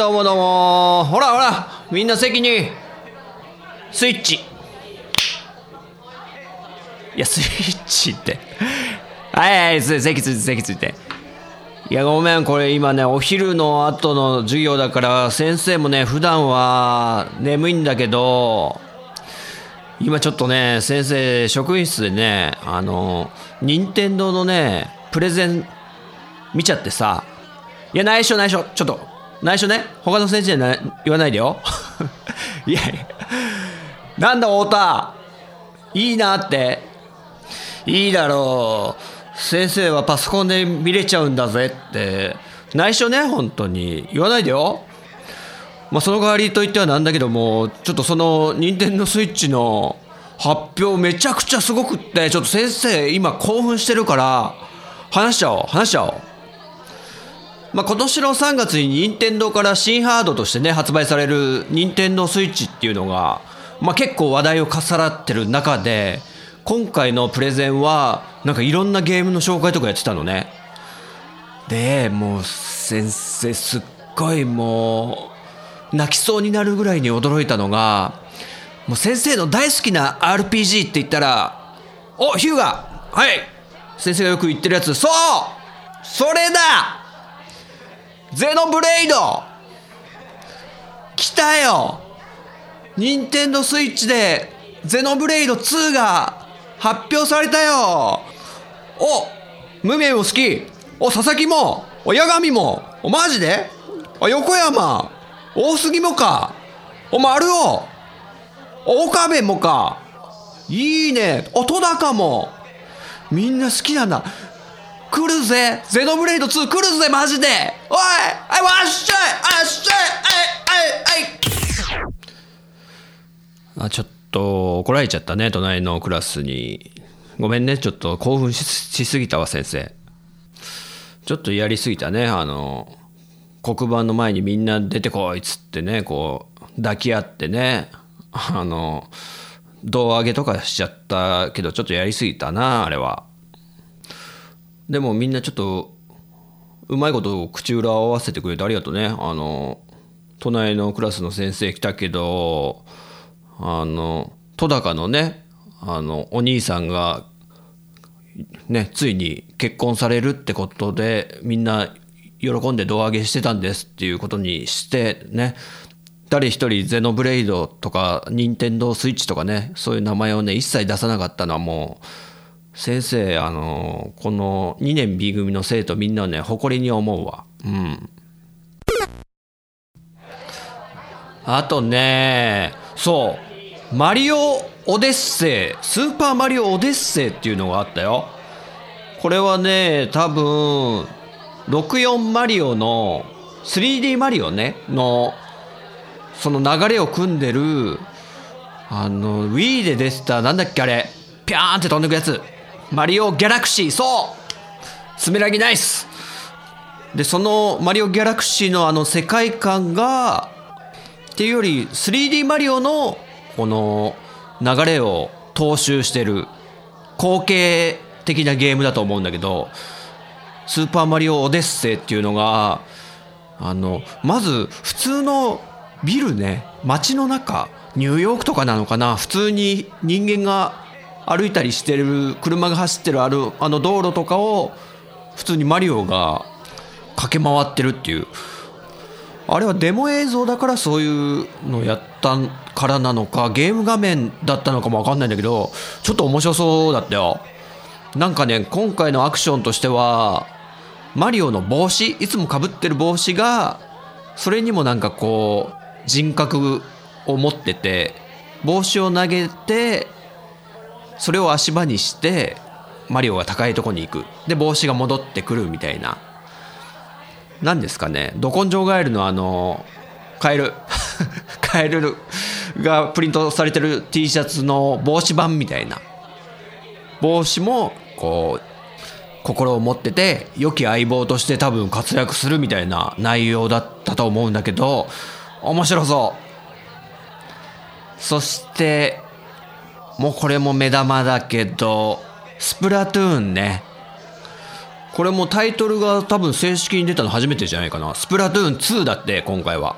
どうもどうも。ほらほらみんな席に。スイッチ。いやスイッチって。はいはい席ついて席ついて。いやごめんこれ今ねお昼の後の授業だから先生もね普段は眠いんだけど今ちょっとね先生職員室でねあの任天堂のねプレゼン見ちゃってさ。いや内緒内緒。ちょっと内緒ね。他の先生には言わないでよ。いやいや。なんだ太田。いいなって。いいだろう。先生はパソコンで見れちゃうんだぜって。内緒ね本当に。言わないでよ。まあその代わりといってはなんだけどもちょっとその任天堂スイッチの発表めちゃくちゃすごくってちょっと先生今興奮してるから話しちゃおう話しちゃおう。まあ、今年の3月に任天堂から新ハードとしてね発売される任天堂スイッチっていうのが、まあ、結構話題を重なってる中で今回のプレゼンはなんかいろんなゲームの紹介とかやってたのね。でもう先生すっごいもう泣きそうになるぐらいに驚いたのがもう先生の大好きな RPG って言ったら「おヒューガはい。先生がよく言ってるやつそう。それだ。ゼノブレイド。来たよ。任天堂スイッチでゼノブレイド2が発表されたよ。おムメも好き。お佐々木も。お八神も。おマジで？お横山。大杉もか。お丸尾。お岡部もか。いいね。お戸高も。みんな好きなんだ。来るぜ。ゼノブレイド2来るぜマジで。おいはいわっしゃいあっしゃいはいはいはい。あちょっと怒られちゃったね隣のクラスに。ごめんねちょっと興奮ししすぎたわ先生。ちょっとやりすぎたねあの黒板の前にみんな出てこいっつってねこう抱き合ってねあの胴上げとかしちゃったけどちょっとやりすぎたなあれは。でもみんなちょっとうまいこと口裏を合わせてくれてありがとうね。あの隣のクラスの先生来たけどあの戸高のねあのお兄さんがねついに結婚されるってことでみんな喜んで胴上げしてたんですっていうことにしてね。誰一人ゼノブレイドとか任天堂スイッチとかねそういう名前をね一切出さなかったのはもう先生あのこの2年 B 組の生徒みんなね誇りに思うわ。うん。あとねそう。マリオオデッセイスーパーマリオオデッセイっていうのがあったよ。これはね多分64マリオの 3D マリオねのその流れを組んでるあの Wii で出てたなんだっけあれ。ピャーンって飛んでくやつ。マリオギャラクシーそう。スメラギナイス。でそのマリオギャラクシーのあの世界観がっていうより 3D マリオのこの流れを踏襲してる後継的なゲームだと思うんだけど「スーパーマリオオデッセイ」っていうのがあのまず普通のビルね街の中ニューヨークとかなのかな普通に人間が歩いたりしてる車が走ってるあるあの道路とかを普通にマリオが駆け回ってるっていう。あれはデモ映像だからそういうのやったからなのかゲーム画面だったのかも分かんないんだけどちょっと面白そうだったよ。なんかね今回のアクションとしてはマリオの帽子いつもかぶってる帽子がそれにもなんかこう人格を持ってて帽子を投げてそれを足場にしてマリオが高いとこに行く。で帽子が戻ってくるみたいな。何ですかね。ど根性ガエルのあのカエル。カエルがプリントされてる T シャツの帽子版みたいな。帽子もこう心を持ってて良き相棒として多分活躍するみたいな内容だったと思うんだけど面白そう。そしてもうこれも目玉だけどスプラトゥーンね。これもタイトルが多分正式に出たの初めてじゃないかな。スプラトゥーン2だって今回は。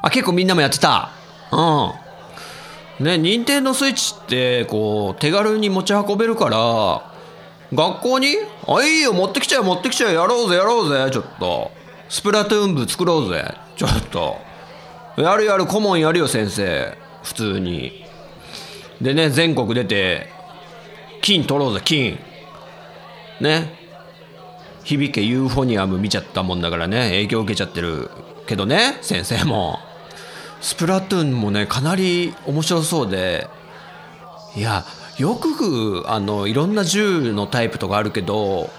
あ結構みんなもやってた。うん。ね任天堂スイッチってこう手軽に持ち運べるから学校にあいいよ持ってきちゃう持ってきちゃうやろうぜやろうぜちょっと。スプラトゥーン部作ろうぜちょっと。やるやる顧問やるよ先生。普通に。でね全国出て金取ろうぜ金。ね。響けユーフォニアム見ちゃったもんだからね影響受けちゃってるけどね先生も。スプラトゥーンもねかなり面白そうで。いやよくあのいろんな銃のタイプとかあるけど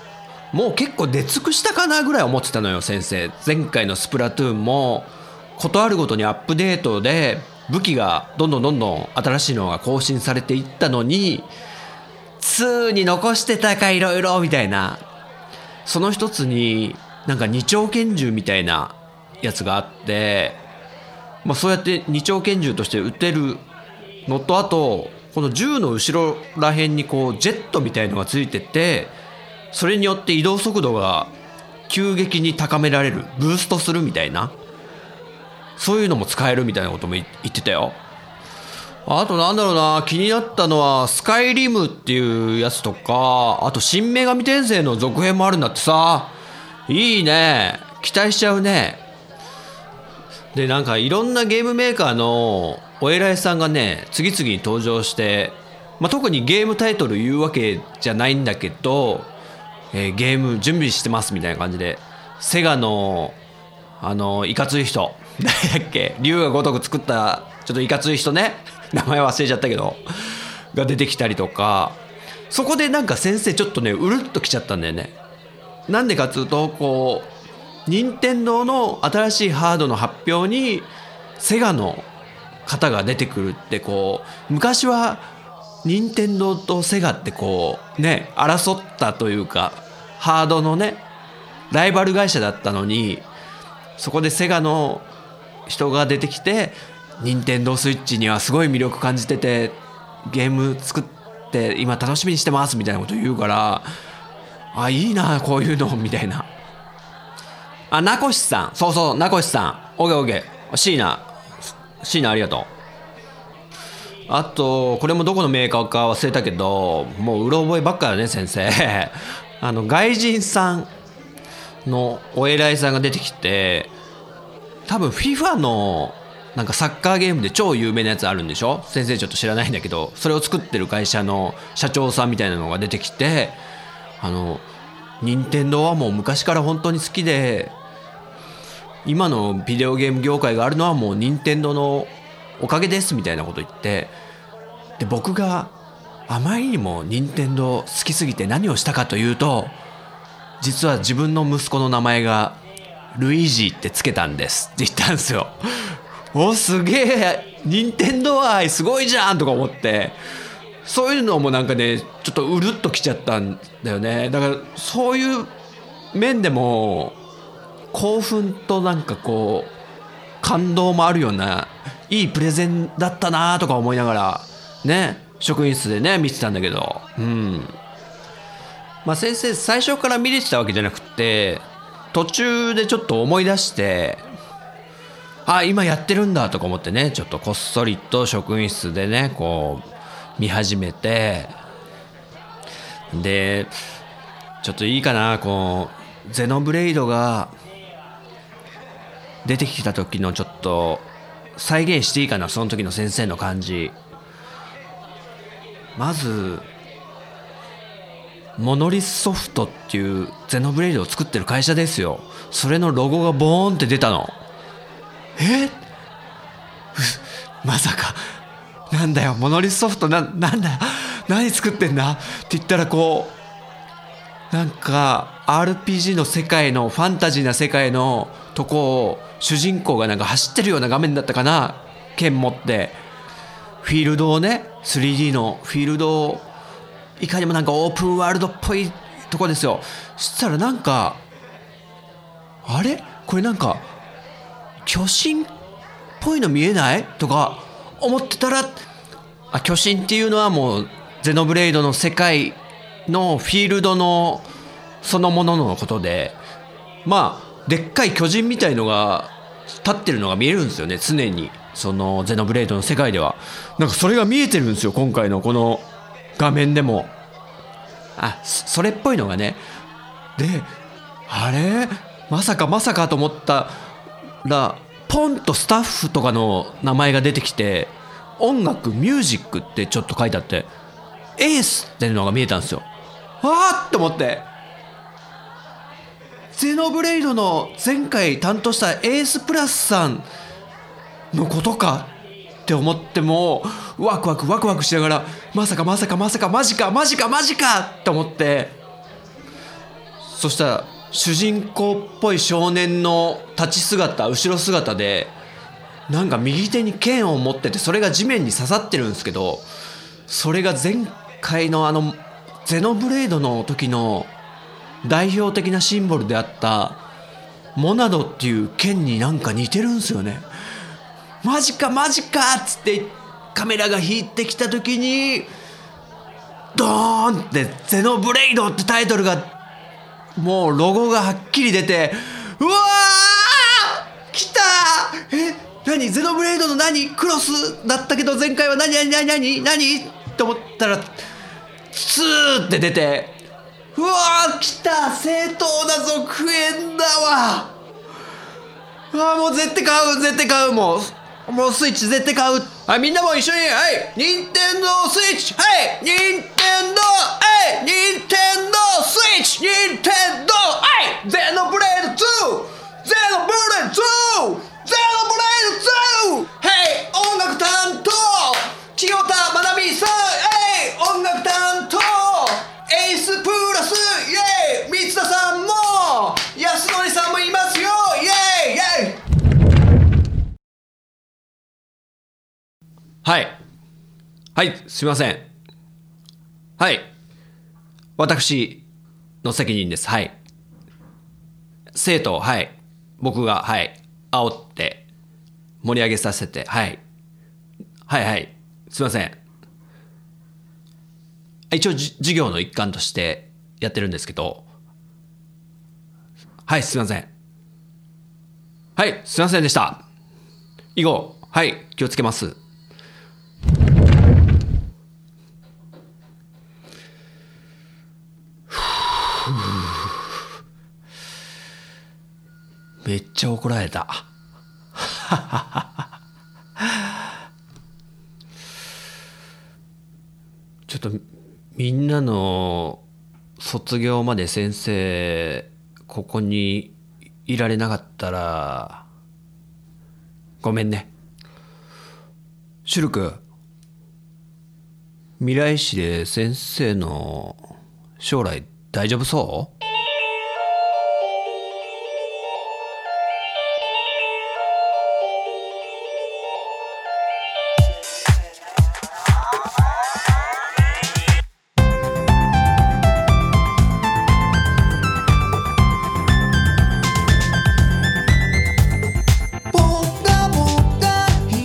もう結構出尽くしたかなぐらい思ってたのよ先生。前回のスプラトゥーンも事あるごとにアップデートで武器がどんどんどんどん新しいのが更新されていったのに2に残してたかいろいろみたいなその一つになんか二丁拳銃みたいなやつがあって、まあ、そうやって二丁拳銃として撃てるのとあとこの銃の後ろらへんにこうジェットみたいのがついててそれによって移動速度が急激に高められるブーストするみたいな。そういうのも使えるみたいなことも言ってたよ。あとなんだろうな気になったのはスカイリムっていうやつとかあと新女神転生の続編もあるんだってさ。いいね。期待しちゃうね。でなんかいろんなゲームメーカーのお偉いさんがね次々に登場して、まあ、特にゲームタイトル言うわけじゃないんだけど、えー、ゲーム準備してますみたいな感じでセガのあのいかつい人。誰だっけ？龍が如く作ったちょっといかつい人ね。名前忘れちゃったけど。が出てきたりとか。そこでなんか先生ちょっとねうるっときちゃったんだよね。なんでかっつうとこう任天堂の新しいハードの発表にセガの方が出てくるってこう昔は任天堂とセガってこうね争ったというかハードのねライバル会社だったのにそこでセガの人が出てきて任天堂スイッチにはすごい魅力感じててゲーム作って今楽しみにしてますみたいなこと言うからあいいなこういうのみたいな。あ名越さん。そうそう名越さん。オゲオゲ椎名椎名ありがとう。あとこれもどこのメーカーか忘れたけどもううろ覚えばっかだね先生。あの外人さんのお偉いさんが出てきて多分 FIFA のなんかサッカーゲームで超有名なやつあるんでしょ？先生ちょっと知らないんだけどそれを作ってる会社の社長さんみたいなのが出てきてあの任天堂はもう昔から本当に好きで今のビデオゲーム業界があるのはもう任天堂のおかげですみたいなこと言ってで僕があまりにも任天堂好きすぎて何をしたかというと実は自分の息子の名前がルイージってつけたんですって言ったんですよ。おすげえ。任天堂愛すごいじゃんとか思って。そういうのもなんかねちょっとうるっときちゃったんだよね。だからそういう面でも興奮となんかこう感動もあるようないいプレゼンだったなとか思いながらね職員室でね見てたんだけど。うん。まあ先生最初から見れてたわけじゃなくて途中でちょっと思い出してあ今やってるんだとか思ってねちょっとこっそりと職員室でねこう見始めてでちょっといいかなこうゼノブレイドが出てきた時のちょっと再現していいかなその時の先生の感じ。まずモノリスソフトっていうゼノブレイドを作ってる会社ですよ。それのロゴがボーンって出たの。え？まさか。なんだよ。モノリスソフトななんだよ。何作ってんだ？って言ったらこうなんか RPG の世界のファンタジーな世界のとこを主人公がなんか走ってるような画面だったかな？剣持って。フィールドをね 3D のフィールドをいかにもなんかオープンワールドっぽいとこですよ。そしたらなんかあれ？これなんか巨神っぽいの見えない？とか思ってたらあ巨神っていうのはもうゼノブレイドの世界のフィールドのそのもののことでまあでっかい巨人みたいのが立ってるのが見えるんですよね常に。そのゼノブレイドの世界では。なんかそれが見えてるんですよ今回のこの画面でも。あそれっぽいのがね。であれ？まさかまさかと思ったらポンとスタッフとかの名前が出てきて音楽ミュージックってちょっと書いてあってエースっていうのが見えたんですよ。ああって思って。ゼノブレイドの前回担当したエースプラスさんのことかって思ってもワクワクワクワクしながらまさかまさかまさかマジかマジかマジかって思ってそしたら主人公っぽい少年の立ち姿後ろ姿でなんか右手に剣を持っててそれが地面に刺さってるんですけどそれが前回のあのゼノブレードの時の代表的なシンボルであったモナドっていう剣になんか似てるんですよね。マジかマジかっつってカメラが引いてきた時にドーンって「ゼノブレイド」ってタイトルがもうロゴがはっきり出てうわー来たえ何？ゼノブレイドの何？クロスだったけど前回は何？何？何？何？何？って思ったらスーって出てうわー来た！正当な続編だわ！うわもう絶対買う絶対買うもう。もうスイッチ絶対買う。はいみんなも一緒にはい任天堂スイッチ。はい任天堂はい。はい、すいません。はい。私の責任です。はい。生徒を、はい。僕が、はい。煽って、盛り上げさせて、はい。はいはい。すいません。一応、授業の一環としてやってるんですけど、はい、すいません。はい、すいませんでした。以後、はい、気をつけます。めっちゃ怒られた。ちょっとみんなの卒業まで先生ここにいられなかったらごめんね。シュルク未来史で先生の将来って大丈夫そう？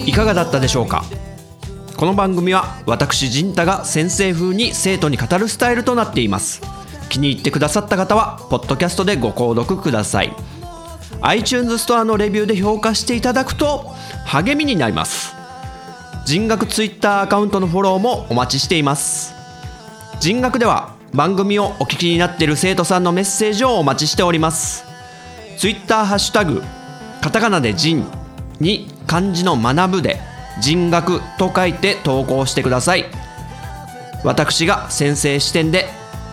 いかがだったでしょうか？この番組は私陣太が先生風に生徒に語るスタイルとなっています。気に入ってくださった方はポッドキャストでご購読ください。iTunes ストアのレビューで評価していただくと励みになります。人学 Twitter アカウントのフォローもお待ちしています。人学では番組をお聞きになっている生徒さんのメッセージをお待ちしております。Twitter ハッシュタグカタカナで人に漢字の学ぶで人学と書いて投稿してください。私が先生視点で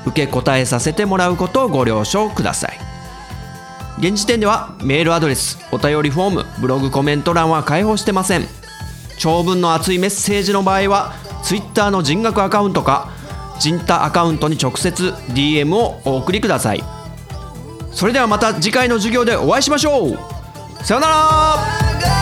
受け答えさせてもらうことをご了承ください。現時点ではメールアドレスお便りフォームブログコメント欄は開放してません。長文の熱いメッセージの場合は Twitter の人学アカウントか人タアカウントに直接 DM をお送りください。それではまた次回の授業でお会いしましょう。さようなら。